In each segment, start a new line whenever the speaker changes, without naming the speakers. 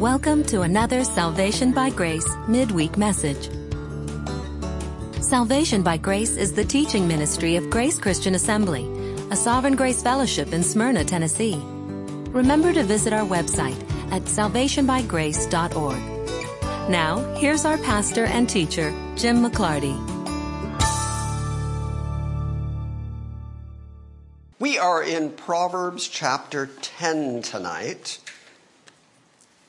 Welcome to another Salvation by Grace midweek message. Salvation by Grace is the teaching ministry of Grace Christian Assembly, a Sovereign Grace Fellowship in Smyrna, Tennessee. Remember to visit our website at salvationbygrace.org. Now, here's our pastor and teacher, Jim McClarty.
We are in Proverbs chapter 10 tonight.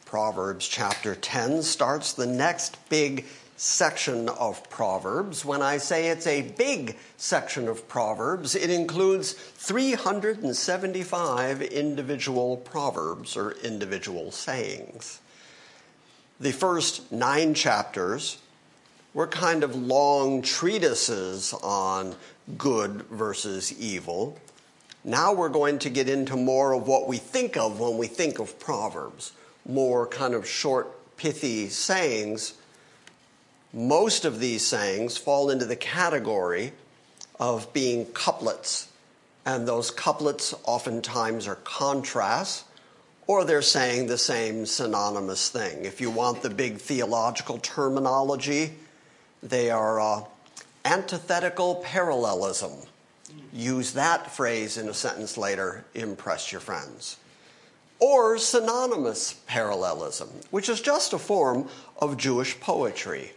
Proverbs chapter 10 starts the next big section of Proverbs. When I say it's a big section of Proverbs, it includes 375 individual proverbs or individual sayings. The first nine chapters were kind of long treatises on good versus evil. Now we're going to get into more of what we think of when we think of Proverbs, more kind of short, pithy sayings most of these sayings fall into the category of being couplets. And those couplets oftentimes are contrasts, or they're saying the same synonymous thing. If you want the big theological terminology, they are uh, antithetical parallelism. Use that phrase in a sentence later, impress your friends. Or synonymous parallelism, which is just a form of Jewish poetry.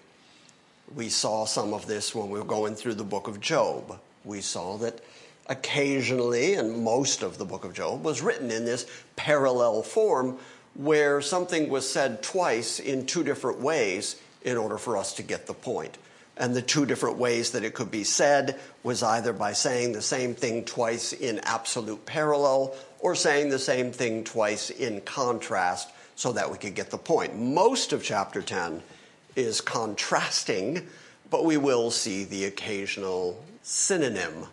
We saw some of this when we were going through the book of Job. We saw that occasionally, and most of the book of Job, was written in this parallel form where something was said twice in two different ways in order for us to get the point. And the two different ways that it could be said was either by saying the same thing twice in absolute parallel or saying the same thing twice in contrast so that we could get the point. Most of chapter 10 is contrasting, but we will see the occasional synonym.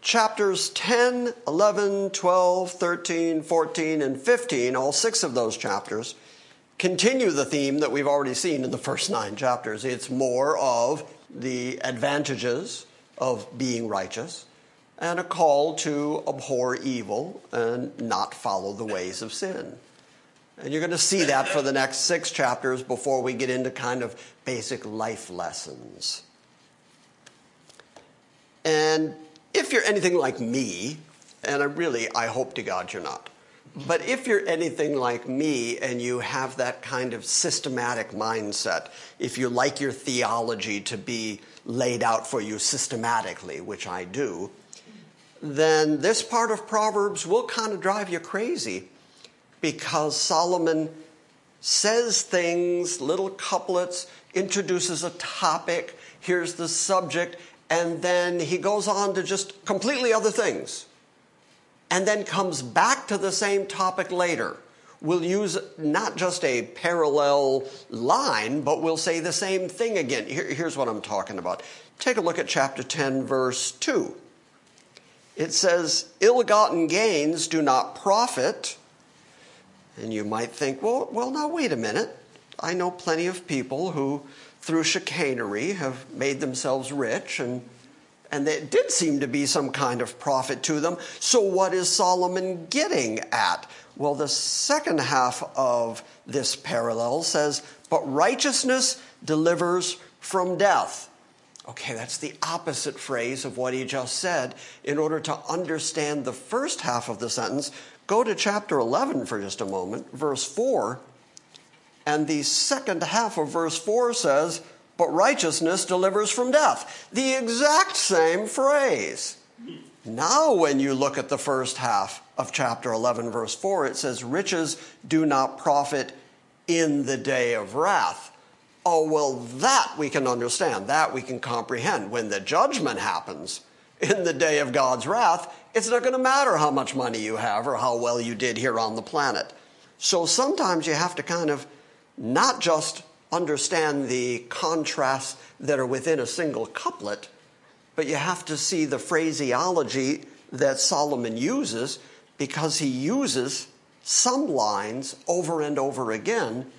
Chapters 10, 11, 12, 13, 14, and 15, all six of those chapters, continue the theme that we've already seen in the first nine chapters. It's more of the advantages of being righteous and a call to abhor evil and not follow the ways of sin. And you're going to see that for the next six chapters before we get into kind of basic life lessons. And if you're anything like me, and I really, I hope to God you're not, but if you're anything like me and you have that kind of systematic mindset, if you like your theology to be laid out for you systematically, which I do, then this part of Proverbs will kind of drive you crazy because Solomon says things, little couplets, introduces a topic, here's the subject, and then he goes on to just completely other things. And then comes back to the same topic later. We'll use not just a parallel line, but we'll say the same thing again. Here, here's what I'm talking about. Take a look at chapter 10, verse 2. It says, Ill gotten gains do not profit and you might think, well, well, now wait a minute. I know plenty of people who, through chicanery, have made themselves rich, and and there did seem to be some kind of profit to them. So, what is Solomon getting at? Well, the second half of this parallel says, But righteousness delivers from death. Okay, that's the opposite phrase of what he just said. In order to understand the first half of the sentence, Go to chapter 11 for just a moment, verse 4. And the second half of verse 4 says, But righteousness delivers from death. The exact same phrase. Now, when you look at the first half of chapter 11, verse 4, it says, Riches do not profit in the day of wrath. Oh, well, that we can understand. That we can comprehend. When the judgment happens in the day of God's wrath, it's not going to matter how much money you have or how well you did here on the planet. So sometimes you have to kind of not just understand the contrasts that are within a single couplet, but you have to see the phraseology that Solomon uses because he uses some lines over and over again.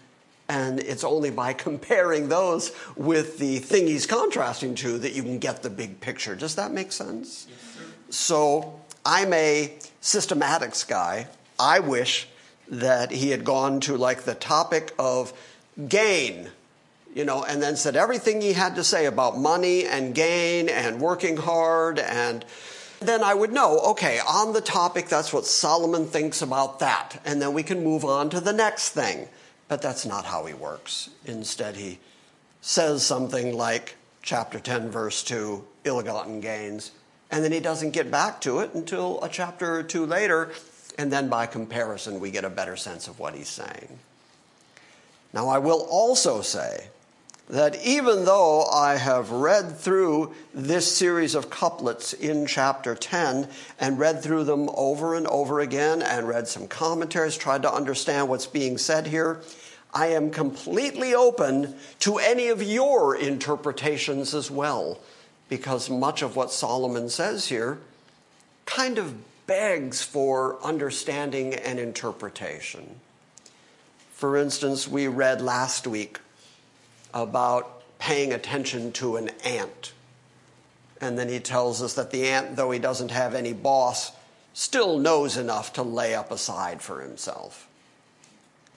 And it's only by comparing those with the thing he's contrasting to that you can get the big picture. Does that make sense? Yes, so I'm a systematics guy. I wish that he had gone to like the topic of gain, you know, and then said everything he had to say about money and gain and working hard and then I would know, okay, on the topic, that's what Solomon thinks about that. And then we can move on to the next thing. But that's not how he works. Instead, he says something like chapter 10, verse 2, ill gotten gains. And then he doesn't get back to it until a chapter or two later. And then by comparison, we get a better sense of what he's saying. Now, I will also say that even though I have read through this series of couplets in chapter 10 and read through them over and over again and read some commentaries, tried to understand what's being said here, I am completely open to any of your interpretations as well, because much of what Solomon says here kind of begs for understanding and interpretation. For instance, we read last week about paying attention to an ant. And then he tells us that the ant, though he doesn't have any boss, still knows enough to lay up a side for himself.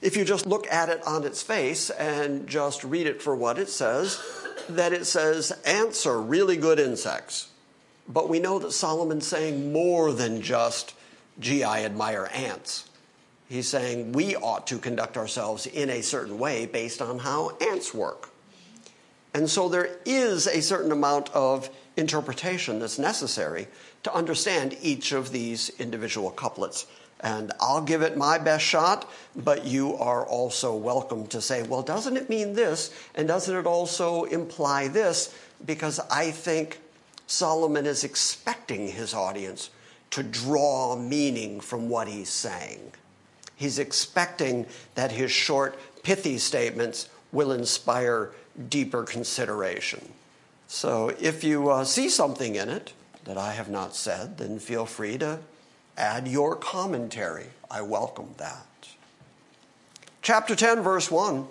If you just look at it on its face and just read it for what it says, that it says ants are really good insects. But we know that Solomon's saying more than just, gee, I admire ants. He's saying we ought to conduct ourselves in a certain way based on how ants work. And so there is a certain amount of interpretation that's necessary to understand each of these individual couplets. And I'll give it my best shot, but you are also welcome to say, well, doesn't it mean this? And doesn't it also imply this? Because I think Solomon is expecting his audience to draw meaning from what he's saying. He's expecting that his short, pithy statements will inspire deeper consideration. So if you uh, see something in it that I have not said, then feel free to add your commentary. I welcome that. Chapter 10, verse 1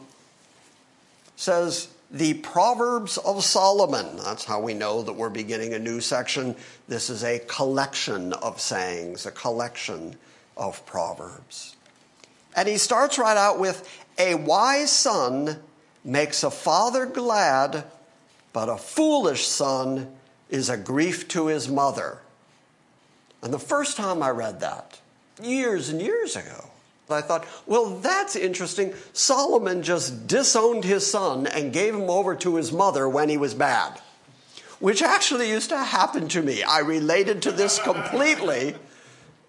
says, The Proverbs of Solomon. That's how we know that we're beginning a new section. This is a collection of sayings, a collection of Proverbs. And he starts right out with a wise son makes a father glad, but a foolish son is a grief to his mother. And the first time I read that, years and years ago, I thought, well, that's interesting. Solomon just disowned his son and gave him over to his mother when he was bad, which actually used to happen to me. I related to this completely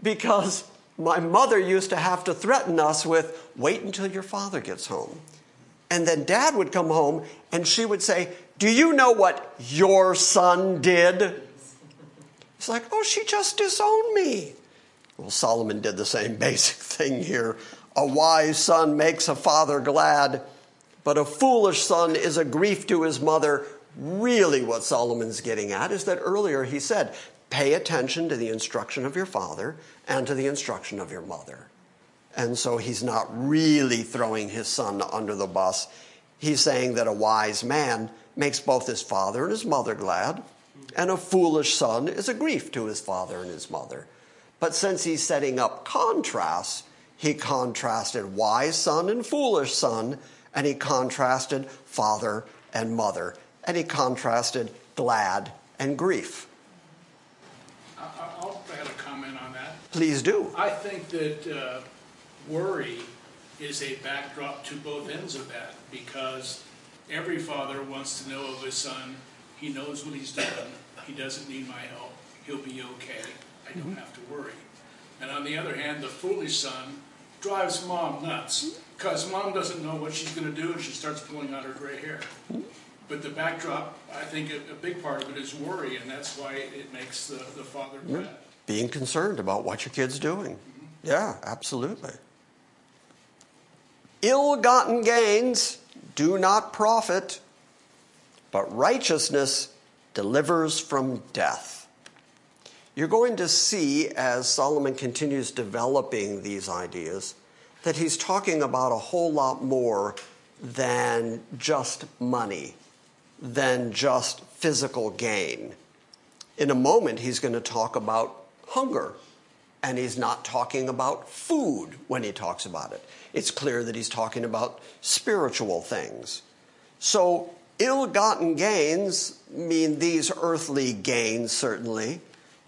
because my mother used to have to threaten us with, wait until your father gets home. And then dad would come home and she would say, Do you know what your son did? It's like, Oh, she just disowned me. Well, Solomon did the same basic thing here. A wise son makes a father glad, but a foolish son is a grief to his mother. Really, what Solomon's getting at is that earlier he said, Pay attention to the instruction of your father and to the instruction of your mother. And so he's not really throwing his son under the bus. He's saying that a wise man makes both his father and his mother glad, and a foolish son is a grief to his father and his mother. But since he's setting up contrasts, he contrasted wise son and foolish son, and he contrasted father and mother, and he contrasted glad and grief.
I'll add a comment on that.
Please do.
I think that uh, worry is a backdrop to both ends of that because every father wants to know of his son, he knows what he's doing, he doesn't need my help, he'll be okay, I don't mm-hmm. have to worry. And on the other hand, the foolish son drives mom nuts because mom doesn't know what she's going to do and she starts pulling out her gray hair. But the backdrop, I think a, a big part of it is worry, and that's why it makes the, the father mad.
Being concerned about what your kid's doing. Mm-hmm. Yeah, absolutely. Ill gotten gains do not profit, but righteousness delivers from death. You're going to see as Solomon continues developing these ideas that he's talking about a whole lot more than just money, than just physical gain. In a moment, he's going to talk about hunger and he's not talking about food when he talks about it. It's clear that he's talking about spiritual things. So, ill gotten gains mean these earthly gains, certainly,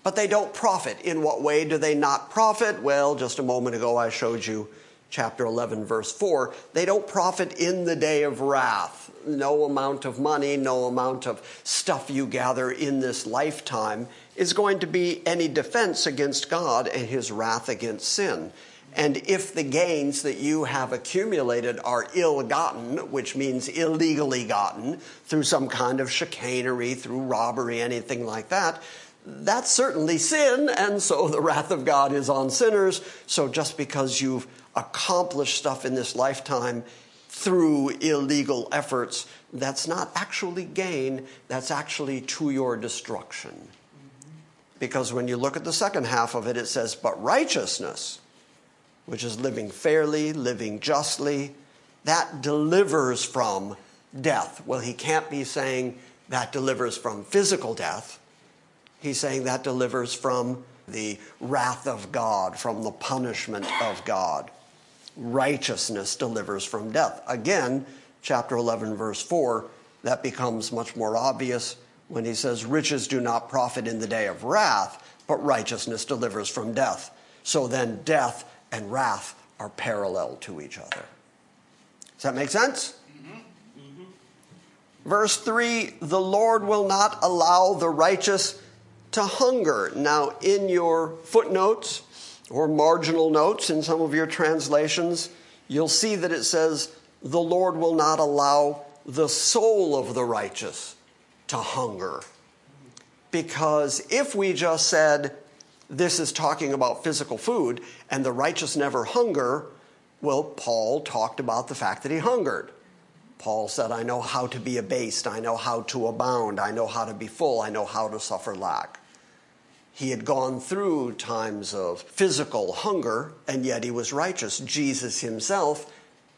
but they don't profit. In what way do they not profit? Well, just a moment ago I showed you chapter 11, verse 4. They don't profit in the day of wrath. No amount of money, no amount of stuff you gather in this lifetime is going to be any defense against God and his wrath against sin. And if the gains that you have accumulated are ill gotten, which means illegally gotten through some kind of chicanery, through robbery, anything like that, that's certainly sin, and so the wrath of God is on sinners. So just because you've accomplished stuff in this lifetime through illegal efforts, that's not actually gain, that's actually to your destruction. Mm-hmm. Because when you look at the second half of it, it says, but righteousness, which is living fairly, living justly, that delivers from death. Well, he can't be saying that delivers from physical death. He's saying that delivers from the wrath of God, from the punishment of God. Righteousness delivers from death. Again, chapter 11, verse 4, that becomes much more obvious when he says, Riches do not profit in the day of wrath, but righteousness delivers from death. So then, death and wrath are parallel to each other. Does that make sense? Mm-hmm. Verse 3 The Lord will not allow the righteous to hunger. Now, in your footnotes or marginal notes in some of your translations, you'll see that it says, The Lord will not allow the soul of the righteous to hunger. Because if we just said, this is talking about physical food, and the righteous never hunger, well, Paul talked about the fact that he hungered. Paul said, I know how to be abased, I know how to abound, I know how to be full, I know how to suffer lack. He had gone through times of physical hunger, and yet he was righteous. Jesus himself,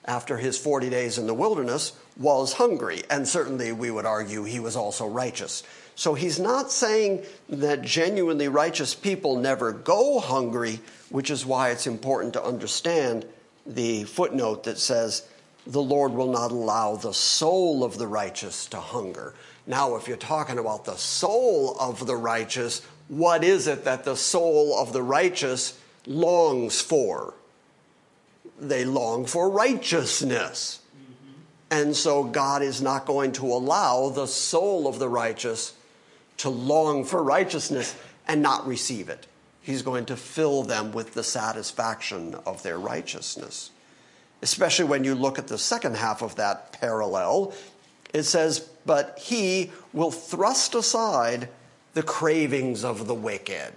after his 40 days in the wilderness, was hungry, and certainly we would argue he was also righteous. So he's not saying that genuinely righteous people never go hungry, which is why it's important to understand the footnote that says, the Lord will not allow the soul of the righteous to hunger. Now, if you're talking about the soul of the righteous, what is it that the soul of the righteous longs for? They long for righteousness. Mm-hmm. And so God is not going to allow the soul of the righteous to long for righteousness and not receive it. He's going to fill them with the satisfaction of their righteousness. Especially when you look at the second half of that parallel, it says, But he will thrust aside the cravings of the wicked.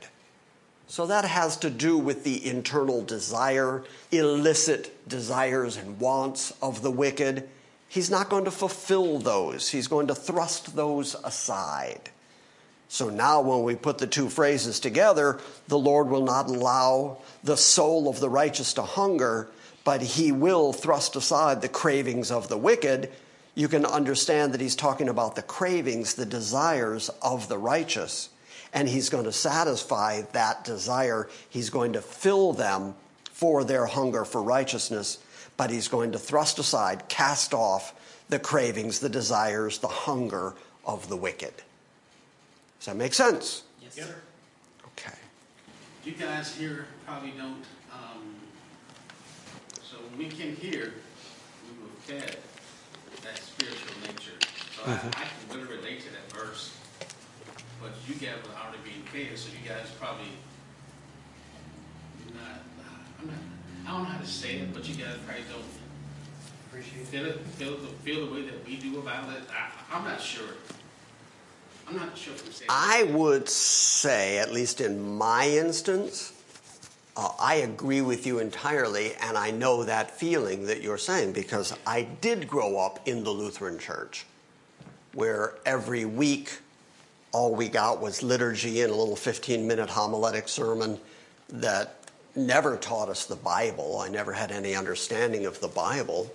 So that has to do with the internal desire, illicit desires and wants of the wicked. He's not going to fulfill those, he's going to thrust those aside. So now, when we put the two phrases together, the Lord will not allow the soul of the righteous to hunger, but he will thrust aside the cravings of the wicked. You can understand that he's talking about the cravings, the desires of the righteous, and he's going to satisfy that desire. He's going to fill them for their hunger for righteousness, but he's going to thrust aside, cast off the cravings, the desires, the hunger of the wicked. Does that make sense?
Yes, sir.
Okay.
You guys here probably don't. Um, so when we came here, we were fed that spiritual nature. So I, I can really relate to that verse. But you guys were already being fed, so you guys probably not. I'm not. I don't know how to say it, but you guys probably don't
Appreciate
feel it, feel the feel the way that we do about it. I, I'm not sure. I'm not sure if I'm saying.
I would say, at least in my instance, uh, I agree with you entirely, and I know that feeling that you're saying because I did grow up in the Lutheran Church, where every week all we got was liturgy and a little 15 minute homiletic sermon that never taught us the Bible. I never had any understanding of the Bible.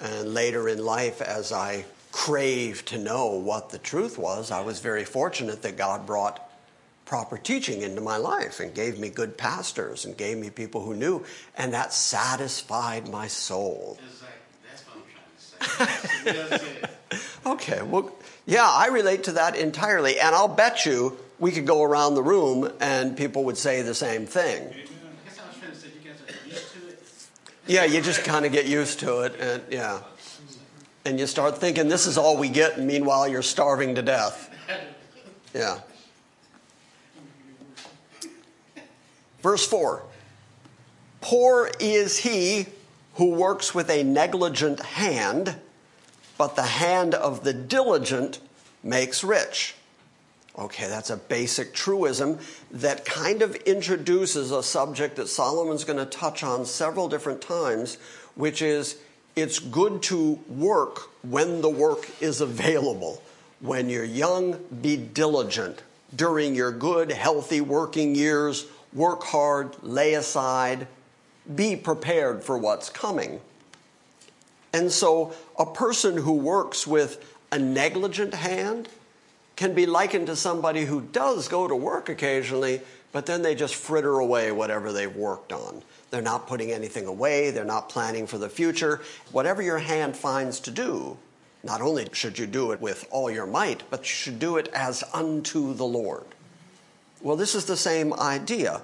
And later in life, as I craved to know what the truth was, I was very fortunate that God brought proper teaching into my life and gave me good pastors and gave me people who knew, and that satisfied my soul.
Exactly. That's what I'm trying to say. Yes, yes.
Okay, well, yeah, I relate to that entirely, and I'll bet you we could go around the room and people would say the same thing.
I guess I was trying to say you guys are used to it.
Yeah, you just kind of get used to it, and yeah. And you start thinking this is all we get, and meanwhile you're starving to death. Yeah. Verse 4 Poor is he who works with a negligent hand, but the hand of the diligent makes rich. Okay, that's a basic truism that kind of introduces a subject that Solomon's going to touch on several different times, which is it's good to work when the work is available. When you're young, be diligent. During your good, healthy working years, work hard, lay aside, be prepared for what's coming. And so, a person who works with a negligent hand can be likened to somebody who does go to work occasionally, but then they just fritter away whatever they've worked on. They're not putting anything away, they're not planning for the future. Whatever your hand finds to do, not only should you do it with all your might, but you should do it as unto the Lord. Well, this is the same idea.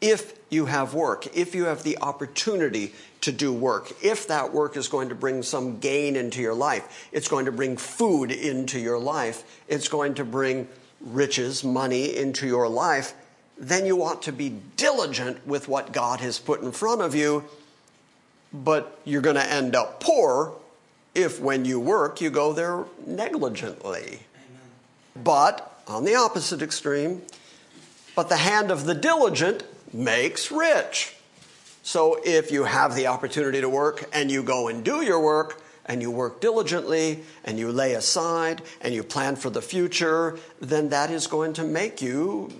If you have work, if you have the opportunity to do work, if that work is going to bring some gain into your life, it's going to bring food into your life, it's going to bring riches, money into your life, then you ought to be diligent with what God has put in front of you. But you're going to end up poor if when you work you go there negligently. Amen. But on the opposite extreme, but the hand of the diligent makes rich. So if you have the opportunity to work and you go and do your work and you work diligently and you lay aside and you plan for the future, then that is going to make you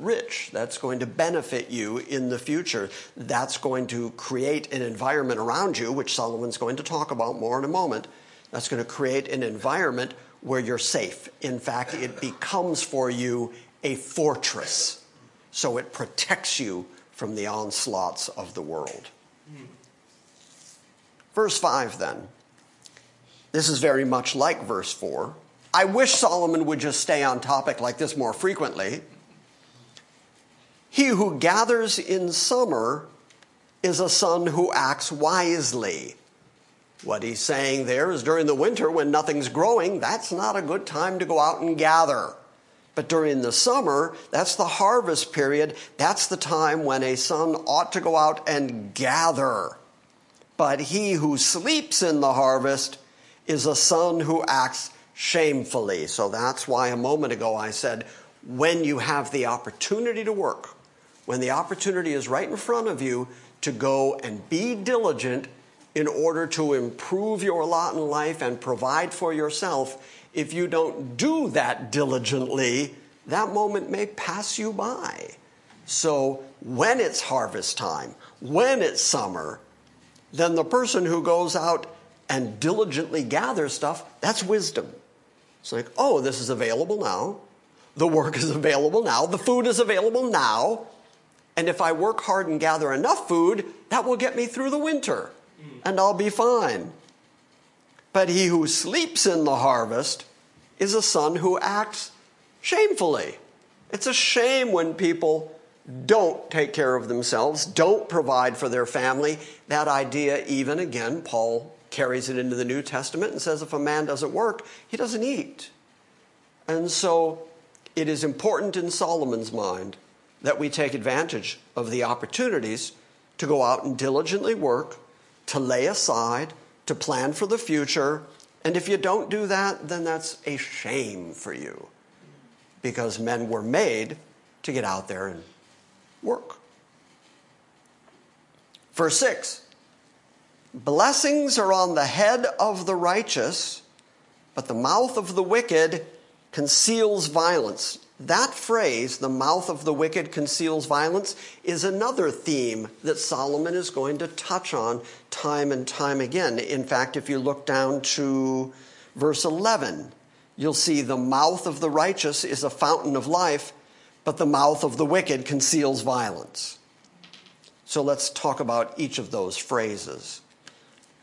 rich. That's going to benefit you in the future. That's going to create an environment around you, which Solomon's going to talk about more in a moment. That's going to create an environment where you're safe. In fact, it becomes for you a fortress. So it protects you from the onslaughts of the world. Verse 5 then. This is very much like verse 4. I wish Solomon would just stay on topic like this more frequently. He who gathers in summer is a son who acts wisely. What he's saying there is during the winter when nothing's growing, that's not a good time to go out and gather. But during the summer, that's the harvest period. That's the time when a son ought to go out and gather. But he who sleeps in the harvest is a son who acts shamefully. So that's why a moment ago I said, when you have the opportunity to work, when the opportunity is right in front of you to go and be diligent in order to improve your lot in life and provide for yourself, if you don't do that diligently, that moment may pass you by. So when it's harvest time, when it's summer, then the person who goes out and diligently gathers stuff, that's wisdom. It's like, oh, this is available now. The work is available now. The food is available now. And if I work hard and gather enough food, that will get me through the winter mm. and I'll be fine. But he who sleeps in the harvest is a son who acts shamefully. It's a shame when people don't take care of themselves, don't provide for their family. That idea, even again, Paul carries it into the New Testament and says if a man doesn't work, he doesn't eat. And so it is important in Solomon's mind that we take advantage of the opportunities to go out and diligently work, to lay aside, to plan for the future. And if you don't do that, then that's a shame for you because men were made to get out there and work. Verse 6 Blessings are on the head of the righteous, but the mouth of the wicked conceals violence. That phrase, the mouth of the wicked conceals violence, is another theme that Solomon is going to touch on time and time again. In fact, if you look down to verse 11, you'll see the mouth of the righteous is a fountain of life, but the mouth of the wicked conceals violence. So let's talk about each of those phrases.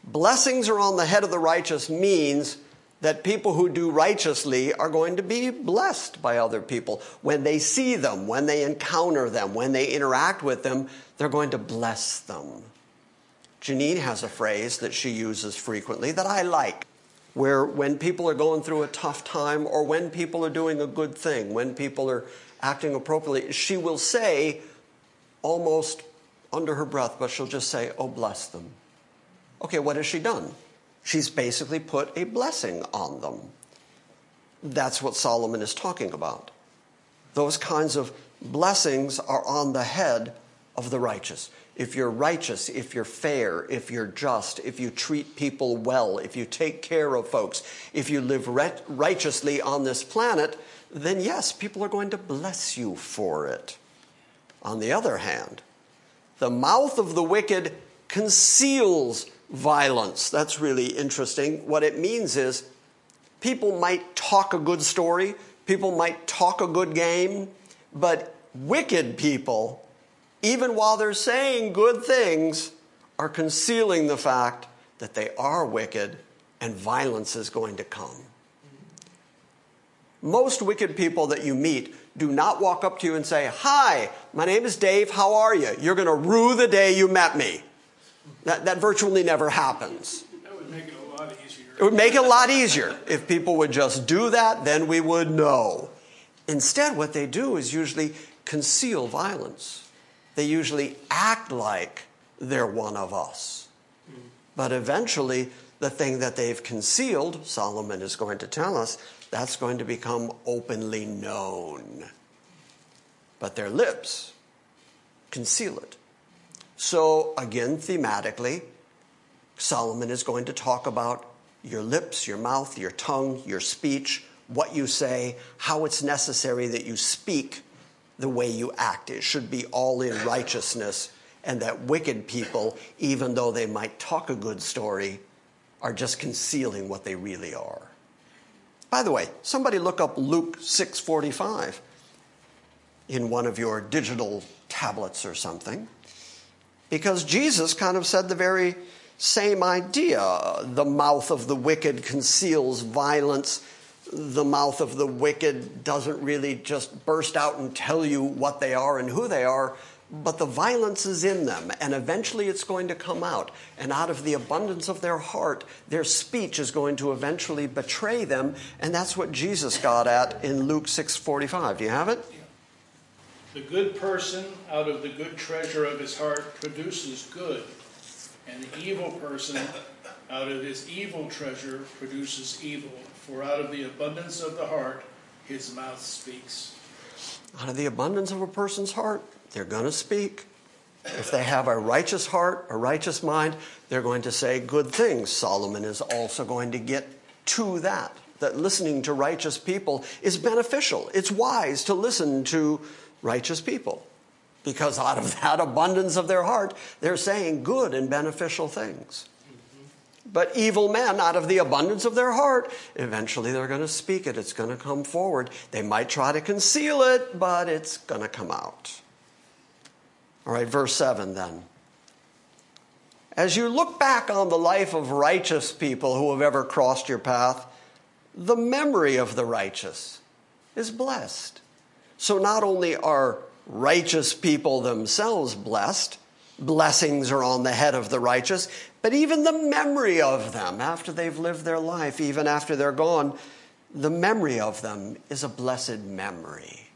Blessings are on the head of the righteous means that people who do righteously are going to be blessed by other people. When they see them, when they encounter them, when they interact with them, they're going to bless them. Janine has a phrase that she uses frequently that I like, where when people are going through a tough time or when people are doing a good thing, when people are acting appropriately, she will say almost under her breath, but she'll just say, Oh, bless them. Okay, what has she done? She's basically put a blessing on them. That's what Solomon is talking about. Those kinds of blessings are on the head of the righteous. If you're righteous, if you're fair, if you're just, if you treat people well, if you take care of folks, if you live righteously on this planet, then yes, people are going to bless you for it. On the other hand, the mouth of the wicked conceals violence. That's really interesting. What it means is people might talk a good story, people might talk a good game, but wicked people, even while they're saying good things, are concealing the fact that they are wicked and violence is going to come. Most wicked people that you meet do not walk up to you and say, Hi, my name is Dave, how are you? You're going to rue the day you met me. That, that virtually never happens.
That would make it a lot easier.
It would make it a lot easier. If people would just do that, then we would know. Instead, what they do is usually conceal violence. They usually act like they're one of us. But eventually, the thing that they've concealed, Solomon is going to tell us, that's going to become openly known. But their lips conceal it. So, again, thematically, Solomon is going to talk about your lips, your mouth, your tongue, your speech, what you say, how it's necessary that you speak the way you act. It should be all in righteousness, and that wicked people, even though they might talk a good story, are just concealing what they really are. By the way, somebody look up Luke 6:45 in one of your digital tablets or something. Because Jesus kind of said the very same idea. The mouth of the wicked conceals violence. The mouth of the wicked doesn't really just burst out and tell you what they are and who they are, but the violence is in them, and eventually it's going to come out. And out of the abundance of their heart, their speech is going to eventually betray them, and that's what Jesus got at in Luke 6:45. Do you have it?
The good person out of the good treasure of his heart produces good, and the evil person out of his evil treasure produces evil. For out of the abundance of the heart, his mouth speaks.
Out of the abundance of a person's heart, they're going to speak. If they have a righteous heart, a righteous mind, they're going to say good things. Solomon is also going to get to that, that listening to righteous people is beneficial. It's wise to listen to righteous people because out of that abundance of their heart, they're saying good and beneficial things. But evil men, out of the abundance of their heart, eventually they're going to speak it. It's going to come forward. They might try to conceal it, but it's going to come out. All right, verse 7 then. As you look back on the life of righteous people who have ever crossed your path, the memory of the righteous is blessed. So not only are righteous people themselves blessed, blessings are on the head of the righteous, but even the memory of them after they've lived their life, even after they're gone, the memory of them is a blessed memory.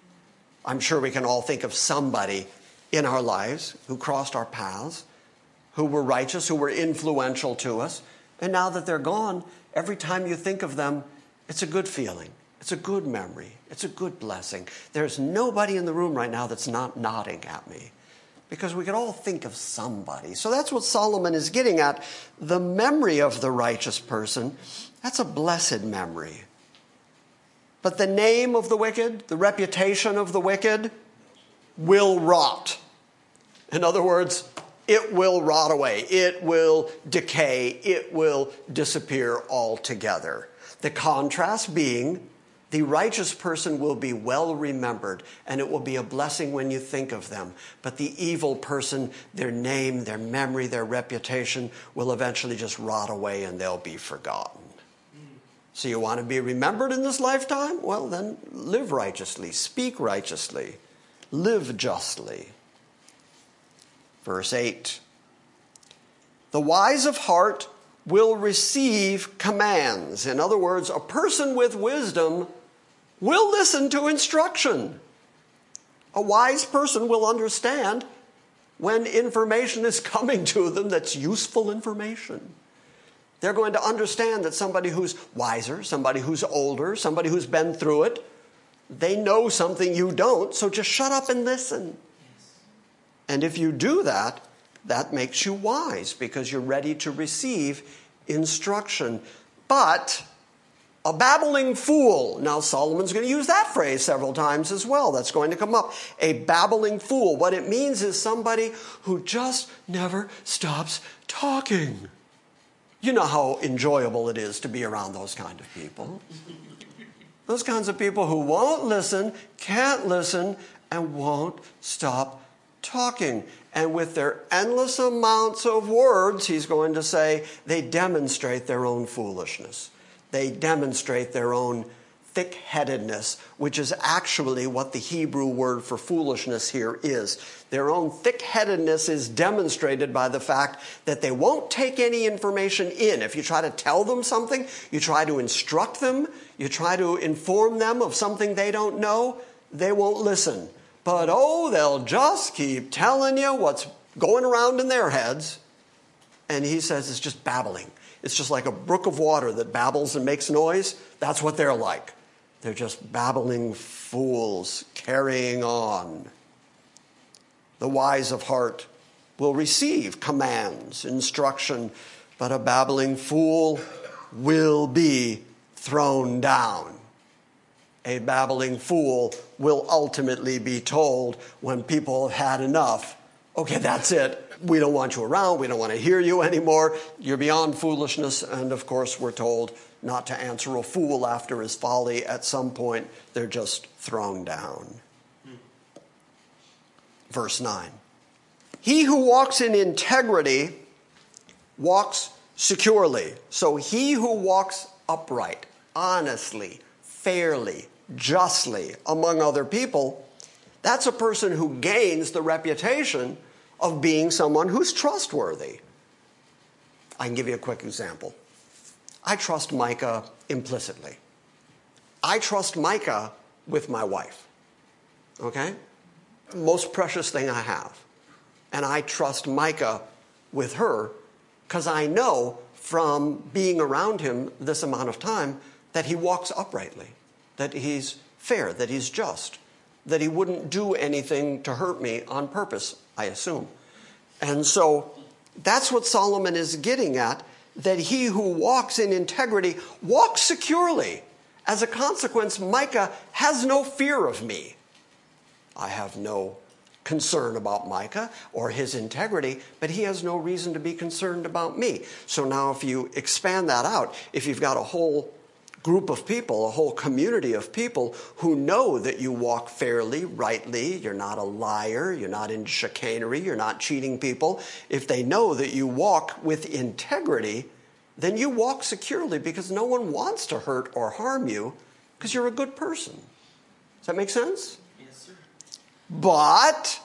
I'm sure we can all think of somebody in our lives who crossed our paths, who were righteous, who were influential to us. And now that they're gone, every time you think of them, it's a good feeling. It's a good memory. It's a good blessing. There's nobody in the room right now that's not nodding at me because we could all think of somebody. So that's what Solomon is getting at. The memory of the righteous person, that's a blessed memory. But the name of the wicked, the reputation of the wicked, will rot. In other words, it will rot away, it will decay, it will disappear altogether. The contrast being The righteous person will be well remembered, and it will be a blessing when you think of them. But the evil person, their name, their memory, their reputation will eventually just rot away and they'll be forgotten. So, you want to be remembered in this lifetime? Well, then live righteously, speak righteously, live justly. Verse 8 The wise of heart will receive commands. In other words, a person with wisdom will listen to instruction. A wise person will understand when information is coming to them that's useful information. They're going to understand that somebody who's wiser, somebody who's older, somebody who's been through it, they know something you don't, so just shut up and listen. And if you do that, that makes you wise because you're ready to receive instruction. But a babbling fool. Now, Solomon's going to use that phrase several times as well. That's going to come up. A babbling fool. What it means is somebody who just never stops talking. You know how enjoyable it is to be around those kind of people. Those kinds of people who won't listen, can't listen, and won't stop talking. And with their endless amounts of words, he's going to say, they demonstrate their own foolishness. They demonstrate their own thick headedness, which is actually what the Hebrew word for foolishness here is. Their own thick headedness is demonstrated by the fact that they won't take any information in. If you try to tell them something, you try to instruct them, you try to inform them of something they don't know, they won't listen. But oh, they'll just keep telling you what's going around in their heads. And he says it's just babbling. It's just like a brook of water that babbles and makes noise. That's what they're like. They're just babbling fools carrying on. The wise of heart will receive commands, instruction, but a babbling fool will be thrown down. A babbling fool will ultimately be told when people have had enough okay, that's it. We don't want you around. We don't want to hear you anymore. You're beyond foolishness. And of course, we're told not to answer a fool after his folly. At some point, they're just thrown down. Verse 9 He who walks in integrity walks securely. So he who walks upright, honestly, fairly, justly among other people, that's a person who gains the reputation of being someone who's trustworthy. I can give you a quick example. I trust Micah implicitly. I trust Micah with my wife. Okay? Most precious thing I have. And I trust Micah with her because I know from being around him this amount of time that he walks uprightly, that he's fair, that he's just, that he wouldn't do anything to hurt me on purpose, I assume. And so that's what Solomon is getting at that he who walks in integrity walks securely. As a consequence, Micah has no fear of me. I have no concern about Micah or his integrity, but he has no reason to be concerned about me. So now, if you expand that out, if you've got a whole group of people, a whole community of people who know that you walk fairly, rightly, you're not a liar, you're not in chicanery, you're not cheating people. If they know that you walk with integrity, then you walk securely because no one wants to hurt or harm you because you're a good person. Does that make sense?
Yes, sir.
But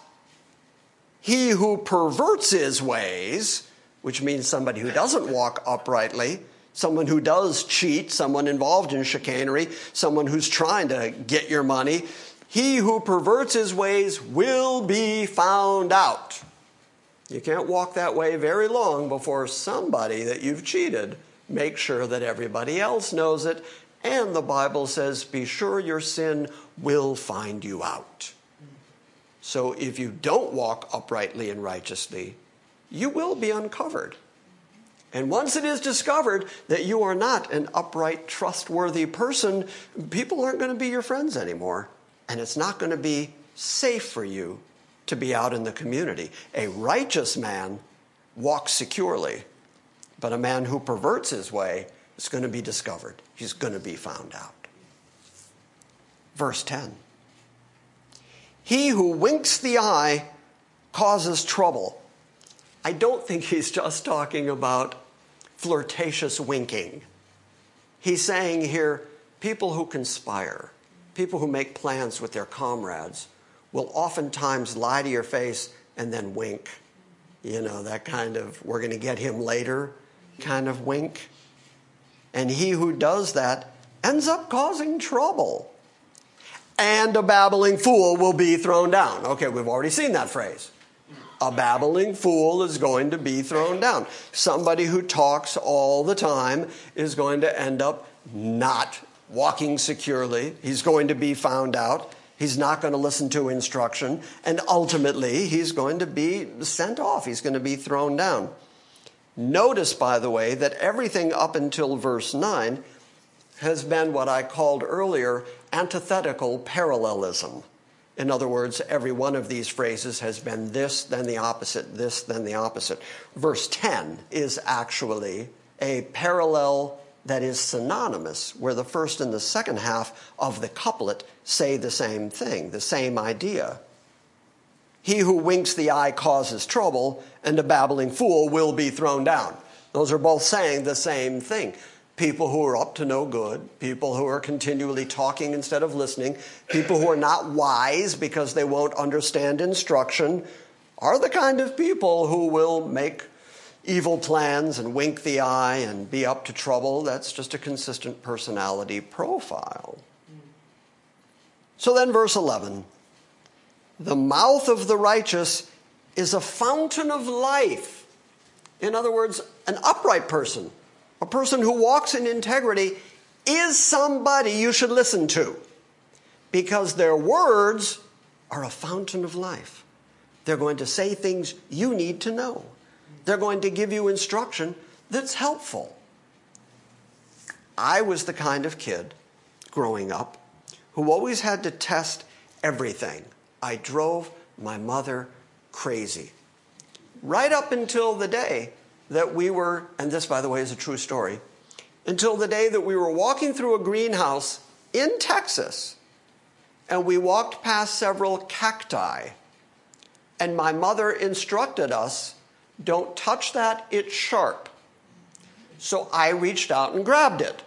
he who perverts his ways, which means somebody who doesn't walk uprightly, someone who does cheat, someone involved in chicanery, someone who's trying to get your money, he who perverts his ways will be found out. You can't walk that way very long before somebody that you've cheated makes sure that everybody else knows it. And the Bible says, be sure your sin will find you out. So if you don't walk uprightly and righteously, you will be uncovered. And once it is discovered that you are not an upright, trustworthy person, people aren't going to be your friends anymore. And it's not going to be safe for you to be out in the community. A righteous man walks securely, but a man who perverts his way is going to be discovered. He's going to be found out. Verse 10 He who winks the eye causes trouble. I don't think he's just talking about flirtatious winking. He's saying here people who conspire, people who make plans with their comrades, will oftentimes lie to your face and then wink. You know, that kind of, we're going to get him later kind of wink. And he who does that ends up causing trouble. And a babbling fool will be thrown down. Okay, we've already seen that phrase. A babbling fool is going to be thrown down. Somebody who talks all the time is going to end up not walking securely. He's going to be found out. He's not going to listen to instruction. And ultimately, he's going to be sent off. He's going to be thrown down. Notice, by the way, that everything up until verse 9 has been what I called earlier antithetical parallelism. In other words, every one of these phrases has been this, then the opposite, this, then the opposite. Verse 10 is actually a parallel that is synonymous, where the first and the second half of the couplet say the same thing, the same idea. He who winks the eye causes trouble, and a babbling fool will be thrown down. Those are both saying the same thing. People who are up to no good, people who are continually talking instead of listening, people who are not wise because they won't understand instruction, are the kind of people who will make evil plans and wink the eye and be up to trouble. That's just a consistent personality profile. So then, verse 11 the mouth of the righteous is a fountain of life. In other words, an upright person, a person who walks in integrity, is somebody you should listen to because their words are a fountain of life. They're going to say things you need to know. They're going to give you instruction that's helpful. I was the kind of kid growing up who always had to test everything. I drove my mother crazy. Right up until the day that we were, and this, by the way, is a true story, until the day that we were walking through a greenhouse in Texas and we walked past several cacti. And my mother instructed us don't touch that, it's sharp. So I reached out and grabbed it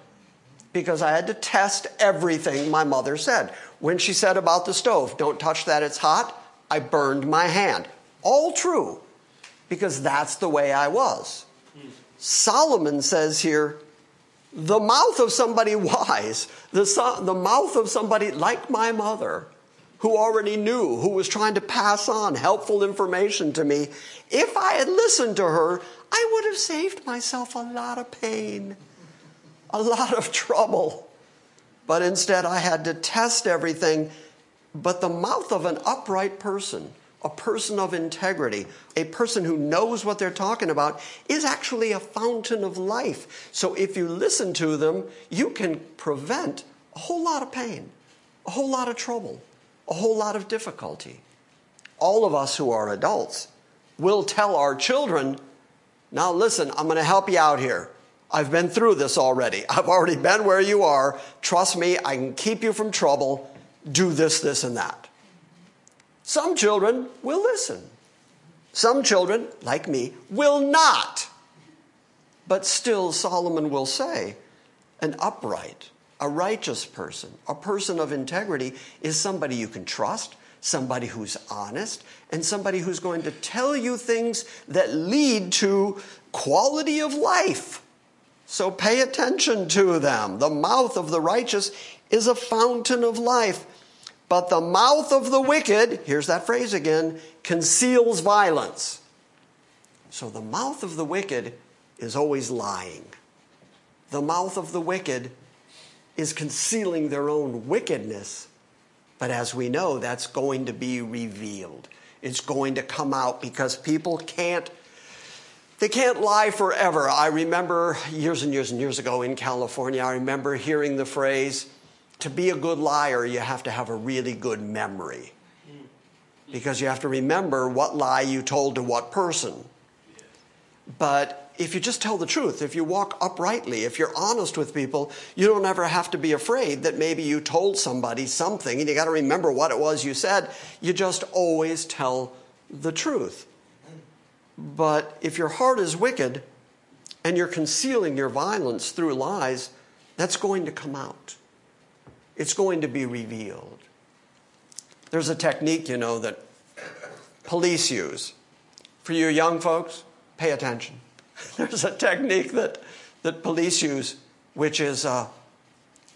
because I had to test everything my mother said. When she said about the stove, don't touch that, it's hot, I burned my hand. All true, because that's the way I was. Solomon says here, the mouth of somebody wise, the, the mouth of somebody like my mother, who already knew, who was trying to pass on helpful information to me, if I had listened to her, I would have saved myself a lot of pain, a lot of trouble. But instead, I had to test everything. But the mouth of an upright person, a person of integrity, a person who knows what they're talking about, is actually a fountain of life. So if you listen to them, you can prevent a whole lot of pain, a whole lot of trouble a whole lot of difficulty. All of us who are adults will tell our children, now listen, I'm going to help you out here. I've been through this already. I've already been where you are. Trust me, I can keep you from trouble. Do this, this, and that. Some children will listen. Some children, like me, will not. But still, Solomon will say, an upright, a righteous person, a person of integrity, is somebody you can trust, somebody who's honest, and somebody who's going to tell you things that lead to quality of life. So pay attention to them. The mouth of the righteous is a fountain of life, but the mouth of the wicked, here's that phrase again, conceals violence. So the mouth of the wicked is always lying. The mouth of the wicked is concealing their own wickedness. But as we know, that's going to be revealed. It's going to come out because people can't they can't lie forever. I remember years and years and years ago in California, I remember hearing the phrase, to be a good liar, you have to have a really good memory. Because you have to remember what lie you told to what person. But if you just tell the truth, if you walk uprightly, if you're honest with people, you don't ever have to be afraid that maybe you told somebody something and you got to remember what it was you said. You just always tell the truth. But if your heart is wicked and you're concealing your violence through lies, that's going to come out. It's going to be revealed. There's a technique, you know, that police use. For you young folks, pay attention. There's a technique that, that police use, which is uh,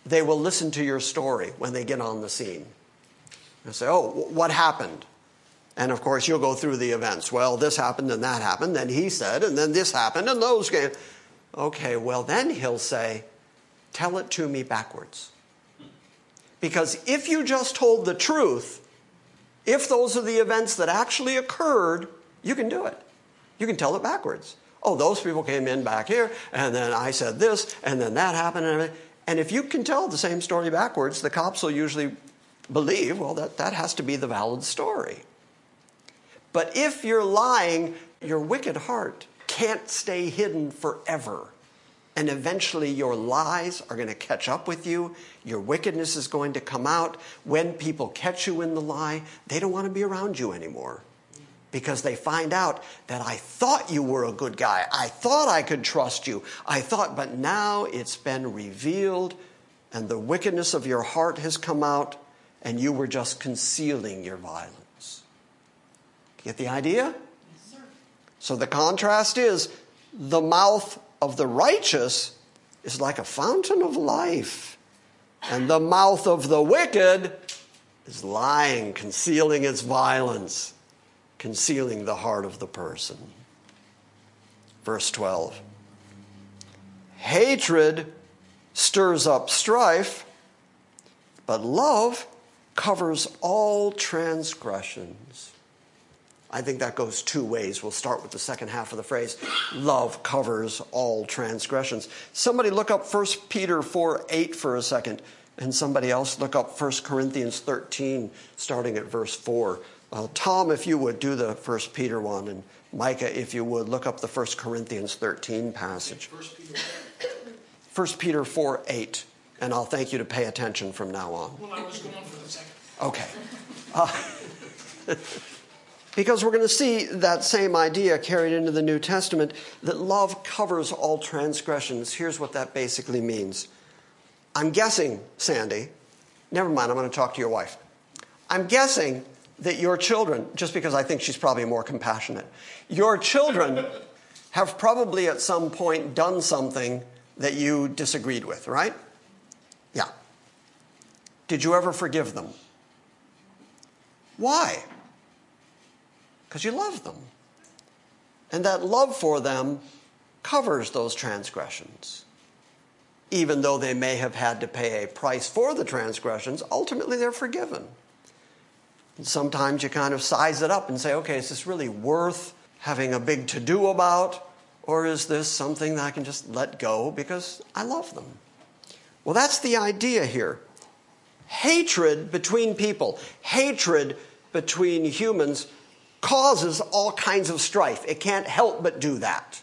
they will listen to your story when they get on the scene. They'll say, Oh, what happened? And of course, you'll go through the events. Well, this happened and that happened, then he said, and then this happened, and those came. Okay, well, then he'll say, Tell it to me backwards. Because if you just told the truth, if those are the events that actually occurred, you can do it. You can tell it backwards. Oh, those people came in back here, and then I said this, and then that happened. And, and if you can tell the same story backwards, the cops will usually believe, well, that, that has to be the valid story. But if you're lying, your wicked heart can't stay hidden forever. And eventually, your lies are going to catch up with you. Your wickedness is going to come out. When people catch you in the lie, they don't want to be around you anymore because they find out that I thought you were a good guy. I thought I could trust you. I thought, but now it's been revealed and the wickedness of your heart has come out and you were just concealing your violence. Get the idea? Yes, so the contrast is the mouth of the righteous is like a fountain of life, and the mouth of the wicked is lying, concealing its violence, concealing the heart of the person. Verse 12 Hatred stirs up strife, but love covers all transgressions. I think that goes two ways. We'll start with the second half of the phrase love covers all transgressions. Somebody look up 1 Peter 4 8 for a second, and somebody else look up 1 Corinthians 13, starting at verse 4. Uh, Tom, if you would, do the 1 Peter one, and Micah, if you would, look up the 1 Corinthians 13 passage. 1 Peter 4 8, and I'll thank you to pay attention from now on.
Well, I was going for the second.
Okay. Uh, Because we're going to see that same idea carried into the New Testament that love covers all transgressions. Here's what that basically means. I'm guessing, Sandy, never mind, I'm going to talk to your wife. I'm guessing that your children, just because I think she's probably more compassionate, your children have probably at some point done something that you disagreed with, right? Yeah. Did you ever forgive them? Why? Because you love them. And that love for them covers those transgressions. Even though they may have had to pay a price for the transgressions, ultimately they're forgiven. And sometimes you kind of size it up and say, okay, is this really worth having a big to do about? Or is this something that I can just let go because I love them? Well, that's the idea here. Hatred between people, hatred between humans causes all kinds of strife. It can't help but do that.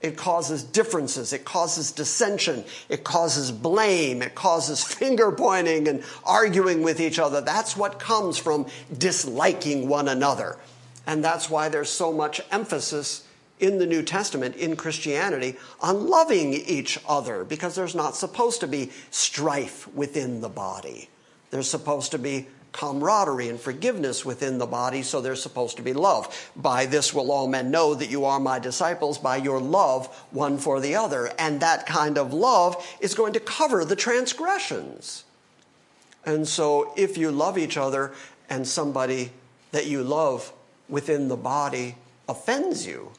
It causes differences. It causes dissension. It causes blame. It causes finger pointing and arguing with each other. That's what comes from disliking one another. And that's why there's so much emphasis in the New Testament, in Christianity, on loving each other because there's not supposed to be strife within the body. There's supposed to be camaraderie and forgiveness within the body, so there's supposed to be love. By this will all men know that you are my disciples, by your love one for the other. And that kind of love is going to cover the transgressions. And so if you love each other and somebody that you love within the body offends you,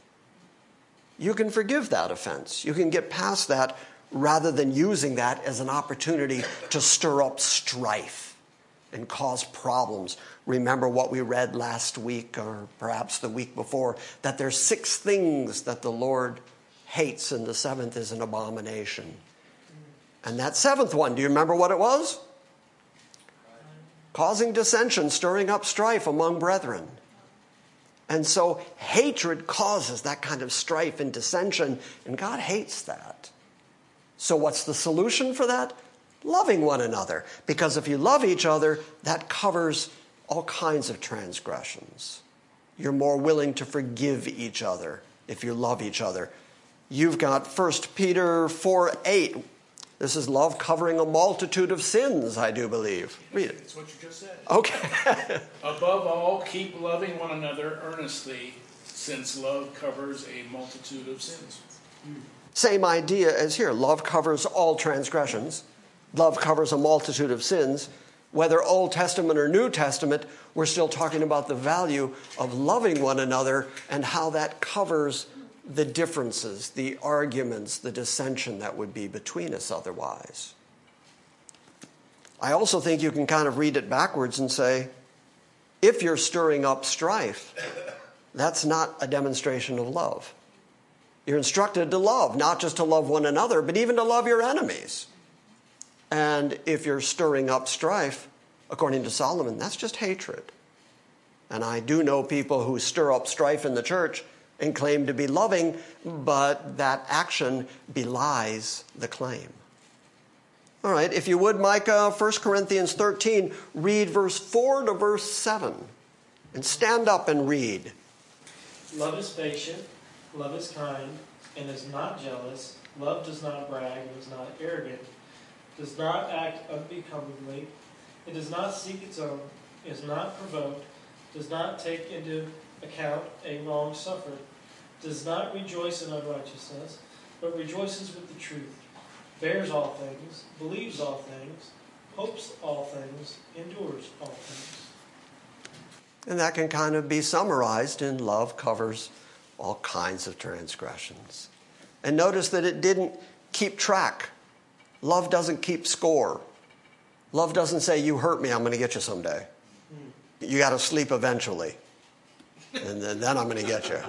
you can forgive that offense. You can get past that rather than using that as an opportunity to stir up strife and cause problems. Remember what we read last week or perhaps the week before that there's six things that the Lord hates and the seventh is an abomination. And that seventh one, do you remember what it was? Causing dissension, stirring up strife among brethren. And so hatred causes that kind of strife and dissension, and God hates that. So, what's the solution for that? Loving one another. Because if you love each other, that covers all kinds of transgressions. You're more willing to forgive each other if you love each other. You've got 1 Peter 4 8. This is love covering a multitude of sins, I do believe. Read it.
That's what you just said.
Okay.
Above all, keep loving one another earnestly, since love covers a multitude of sins.
Same idea as here. Love covers all transgressions, love covers a multitude of sins. Whether Old Testament or New Testament, we're still talking about the value of loving one another and how that covers the differences, the arguments, the dissension that would be between us otherwise. I also think you can kind of read it backwards and say, if you're stirring up strife, that's not a demonstration of love. You're instructed to love, not just to love one another, but even to love your enemies. And if you're stirring up strife, according to Solomon, that's just hatred. And I do know people who stir up strife in the church and claim to be loving, but that action belies the claim. All right, if you would, Micah, 1 Corinthians 13, read verse 4 to verse 7. And stand up and read.
Love is patient, love is kind, and is not jealous. Love does not brag and is not arrogant, does not act unbecomingly. It does not seek its own, is not provoked, does not take into account a wrong suffered, does not rejoice in unrighteousness, but rejoices with the truth, bears all things, believes all things, hopes all things, endures all things.
And that can kind of be summarized in love covers all kinds of transgressions. And notice that it didn't keep track. Love doesn't keep score. Love doesn't say, You hurt me, I'm going to get you someday. You got to sleep eventually. And then, then I'm going to get you.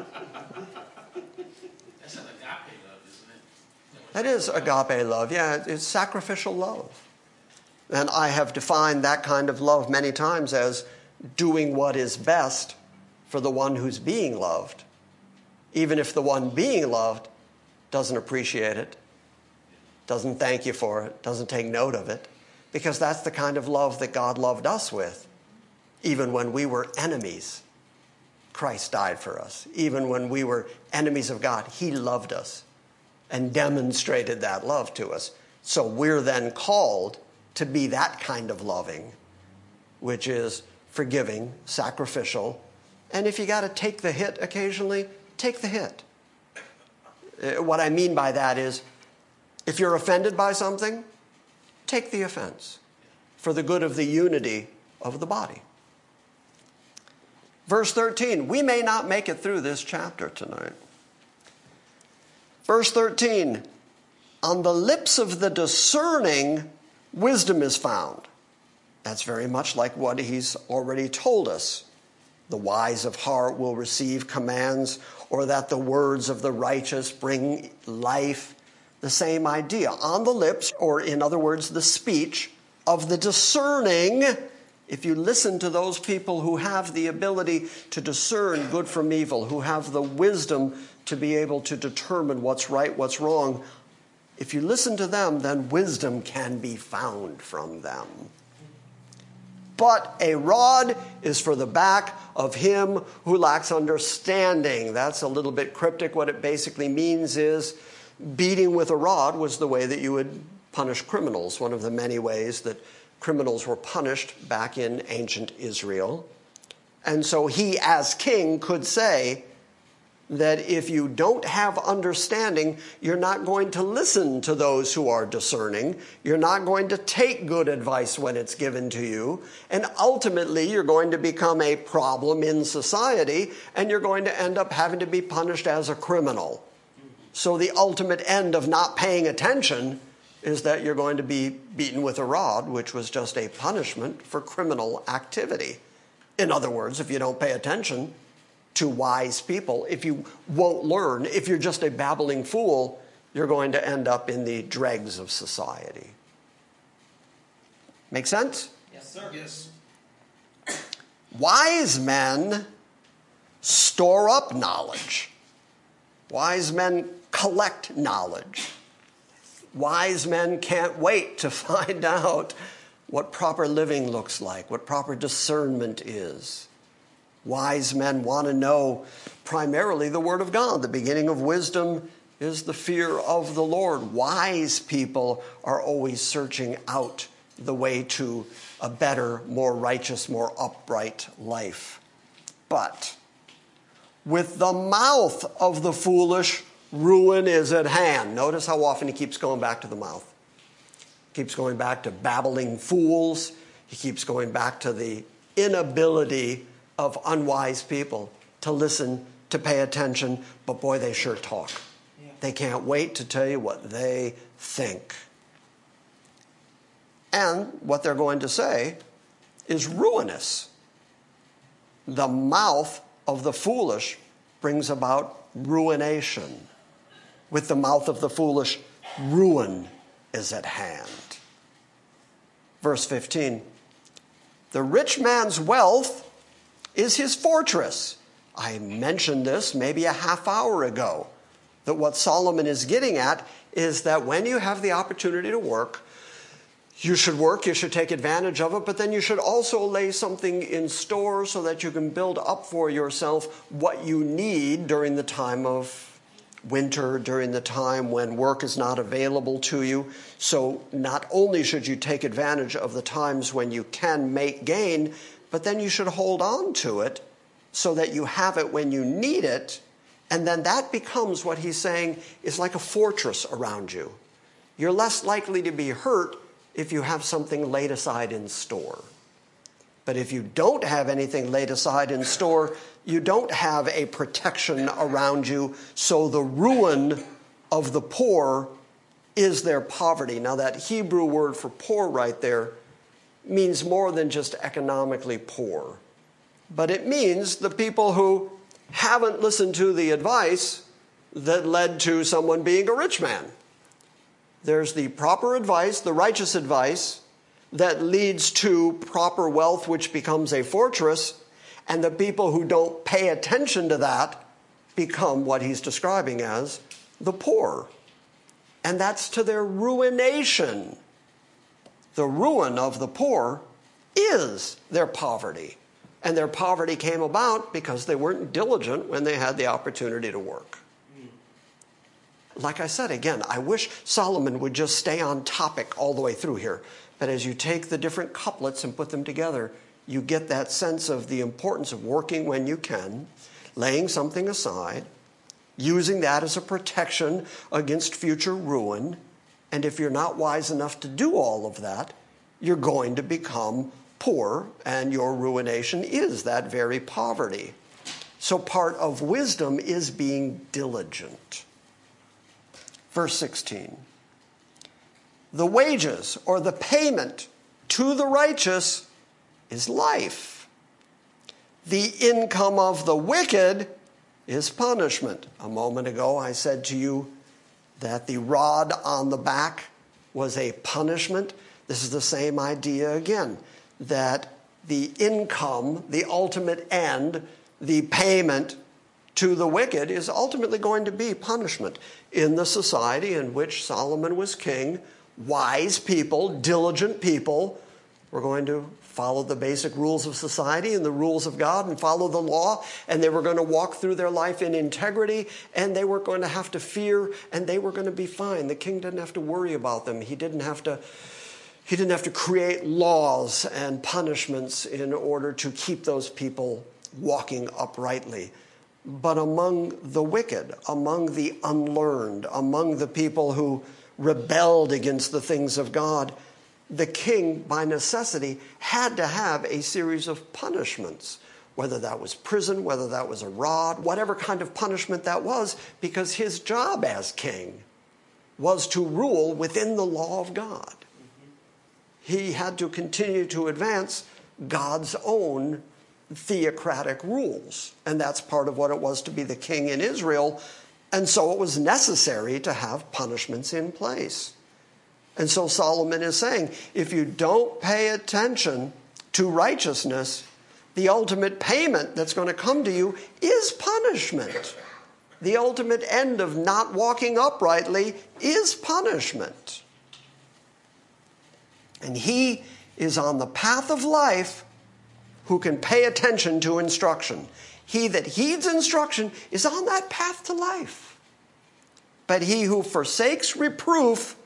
That's an agape love, isn't it?
That is agape love. Yeah, it's sacrificial love. And I have defined that kind of love many times as doing what is best for the one who's being loved, even if the one being loved doesn't appreciate it, doesn't thank you for it, doesn't take note of it, because that's the kind of love that God loved us with, even when we were enemies. Christ died for us. Even when we were enemies of God, He loved us and demonstrated that love to us. So we're then called to be that kind of loving, which is forgiving, sacrificial, and if you got to take the hit occasionally, take the hit. Uh, What I mean by that is if you're offended by something, take the offense for the good of the unity of the body. Verse 13, we may not make it through this chapter tonight. Verse 13, on the lips of the discerning, wisdom is found. That's very much like what he's already told us. The wise of heart will receive commands, or that the words of the righteous bring life. The same idea. On the lips, or in other words, the speech of the discerning. If you listen to those people who have the ability to discern good from evil, who have the wisdom to be able to determine what's right, what's wrong, if you listen to them, then wisdom can be found from them. But a rod is for the back of him who lacks understanding. That's a little bit cryptic. What it basically means is beating with a rod was the way that you would punish criminals, one of the many ways that criminals were punished back in ancient Israel. And so he, as king, could say, that if you don't have understanding, you're not going to listen to those who are discerning. You're not going to take good advice when it's given to you. And ultimately, you're going to become a problem in society and you're going to end up having to be punished as a criminal. So, the ultimate end of not paying attention is that you're going to be beaten with a rod, which was just a punishment for criminal activity. In other words, if you don't pay attention, to wise people. If you won't learn, if you're just a babbling fool, you're going to end up in the dregs of society. Make sense?
Yes, sir.
Yes.
Wise men store up knowledge. Wise men collect knowledge. Wise men can't wait to find out what proper living looks like, what proper discernment is. Wise men want to know primarily the Word of God. The beginning of wisdom is the fear of the Lord. Wise people are always searching out the way to a better, more righteous, more upright life. But with the mouth of the foolish, ruin is at hand. Notice how often he keeps going back to the mouth. He keeps going back to babbling fools. He keeps going back to the inability of unwise people to listen, to pay attention, but boy, they sure talk. Yeah. They can't wait to tell you what they think. And what they're going to say is ruinous. The mouth of the foolish brings about ruination. With the mouth of the foolish, ruin is at hand. Verse 15 The rich man's wealth is his fortress. I mentioned this maybe a half hour ago. That what Solomon is getting at is that when you have the opportunity to work, you should work, you should take advantage of it, but then you should also lay something in store so that you can build up for yourself what you need during the time of winter, during the time when work is not available to you. So, not only should you take advantage of the times when you can make gain, but then you should hold on to it so that you have it when you need it. And then that becomes what he's saying is like a fortress around you. You're less likely to be hurt if you have something laid aside in store. But if you don't have anything laid aside in store, you don't have a protection around you. So the ruin of the poor is their poverty. Now, that Hebrew word for poor right there means more than just economically poor, but it means the people who haven't listened to the advice that led to someone being a rich man. There's the proper advice, the righteous advice that leads to proper wealth, which becomes a fortress, and the people who don't pay attention to that become what he's describing as the poor. And that's to their ruination. The ruin of the poor is their poverty. And their poverty came about because they weren't diligent when they had the opportunity to work like I said, again, I wish Solomon would just stay on topic all the way through here. But as you take the different couplets and put them together, you get that sense of the importance of working when you can, laying something aside, using that as a protection against future ruin. And if you're not wise enough to do all of that, you're going to become poor, and your ruination is that very poverty. So, part of wisdom is being diligent. Verse 16 The wages or the payment to the righteous is life. The income of the wicked is punishment. A moment ago, I said to you that the rod on the back was a punishment. This is the same idea again that the income, the ultimate end, the payment to the wicked is ultimately going to be punishment. In the society in which Solomon was king, wise people, diligent people, were going to follow the basic rules of society and the rules of God and follow the law, and they were going to walk through their life in integrity, and they were going to have to fear, and they were going to be fine. The king didn't have to worry about them. He didn't have to. He didn't have to create laws and punishments in order to keep those people walking uprightly but among the wicked, among the unlearned, among the people who rebelled against the things of God, the king, by necessity, had to have a series of punishments, whether that was prison, whether that was a rod, whatever kind of punishment that was, because his job as king was to rule within the law of God. He had to continue to advance God's own theocratic rules. And that's part of what it was to be the king in Israel. And so it was necessary to have punishments in place. And so Solomon is saying if you don't pay attention to righteousness, the ultimate payment that's going to come to you is punishment. The ultimate end of not walking uprightly is punishment. And he is on the path of life who can pay attention to instruction. He that heeds instruction is on that path to life. But he who forsakes reproof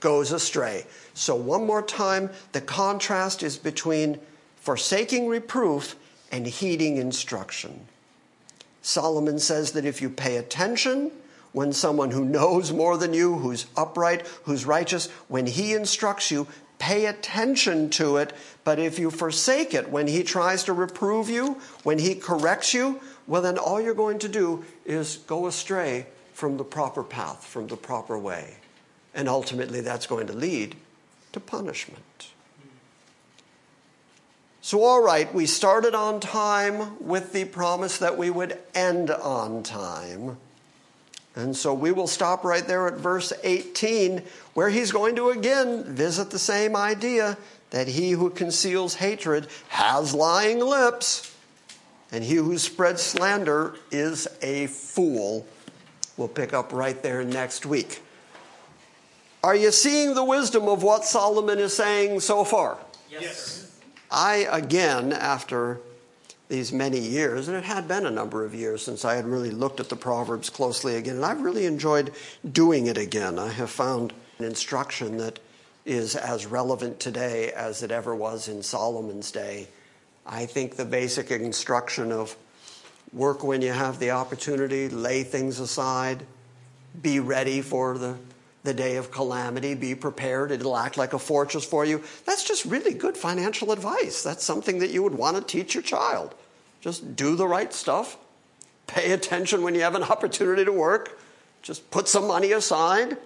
goes astray. So, one more time, the contrast is between forsaking reproof and heeding instruction. Solomon says that if you pay attention when someone who knows more than you, who's upright, who's righteous, when he instructs you, pay attention to it. But if you forsake it when he tries to reprove you, when he corrects you, well, then all you're going to do is go astray from the proper path, from the proper way. And ultimately, that's going to lead to punishment. So, all right, we started on time with the promise that we would end on time. And so we will stop right there at verse 18, where he's going to again visit the same idea that he who conceals hatred has lying lips, and he who spreads slander is a fool. We'll pick up right there next week. Are you seeing the wisdom of what Solomon is saying so far?
Yes.
I, again, after these many years, and it had been a number of years since I had really looked at the Proverbs closely again, and I've really enjoyed doing it again. I have found an instruction that is as relevant today as it ever was in Solomon's day. I think the basic instruction of work when you have the opportunity, lay things aside, be ready for the the day of calamity, be prepared, it'll act like a fortress for you. That's just really good financial advice. That's something that you would want to teach your child. Just do the right stuff, pay attention when you have an opportunity to work, just put some money aside.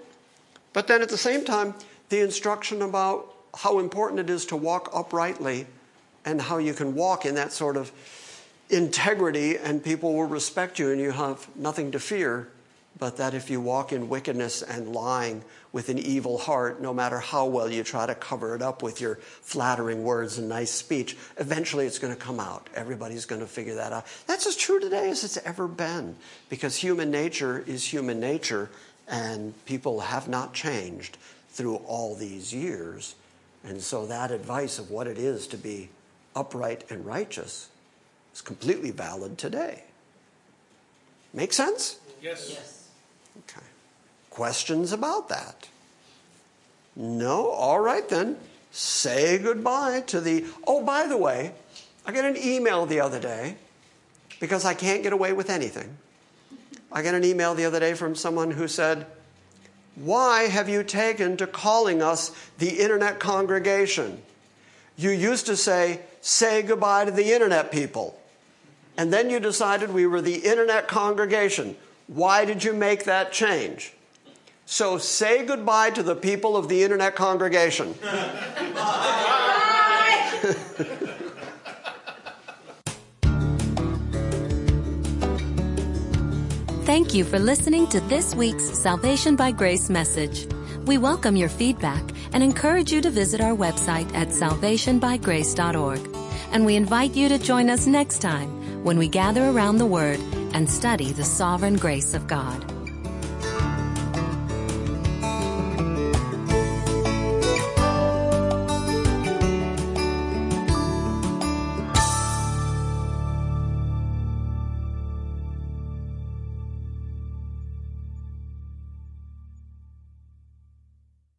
But then at the same time, the instruction about how important it is to walk uprightly and how you can walk in that sort of integrity and people will respect you and you have nothing to fear but that if you walk in wickedness and lying with an evil heart, no matter how well you try to cover it up with your flattering words and nice speech, eventually it's going to come out. Everybody's going to figure that out. That's as true today as it's ever been because human nature is human nature and people have not changed through all these years. And so that advice of what it is to be upright and righteous is completely valid today. Make sense?
Yes.
Yes.
Okay. Questions about that? No? All right then. Say goodbye to the. Oh, by the way, I got an email the other day because I can't get away with anything. I got an email the other day from someone who said, Why have you taken to calling us the internet congregation? You used to say, Say goodbye to the internet people. And then you decided we were the internet congregation. Why did you make that change? So say goodbye to the people of the internet congregation. Bye.
Thank you for listening to this week's Salvation by Grace message. We welcome your feedback and encourage you to visit our website at salvationbygrace.org. And we invite you to join us next time when we gather around the Word and study the sovereign grace of God.